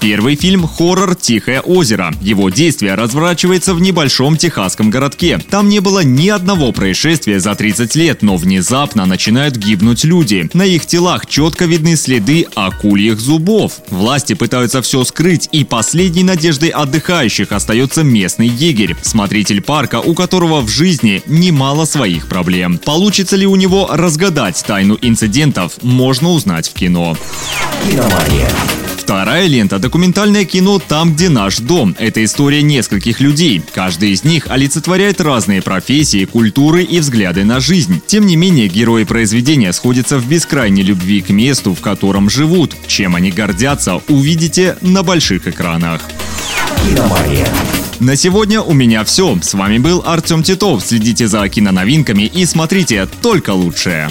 Первый фильм – хоррор «Тихое озеро». Его действие разворачивается в небольшом техасском городке. Там не было ни одного происшествия за 30 лет, но внезапно начинают гибнуть люди. На их телах четко видны следы акульих зубов. Власти пытаются все скрыть, и последней надеждой отдыхающих остается местный егерь, смотритель парка, у которого в жизни немало своих проблем. Получится ли у него разгадать тайну инцидентов, можно узнать в кино. «Киномания». Вторая лента – документальное кино «Там, где наш дом». Это история нескольких людей. Каждый из них олицетворяет разные профессии, культуры и взгляды на жизнь. Тем не менее, герои произведения сходятся в бескрайней любви к месту, в котором живут. Чем они гордятся, увидите на больших экранах. «Киномания». На сегодня у меня все. С вами был Артем Титов. Следите за киноновинками и смотрите только лучшее.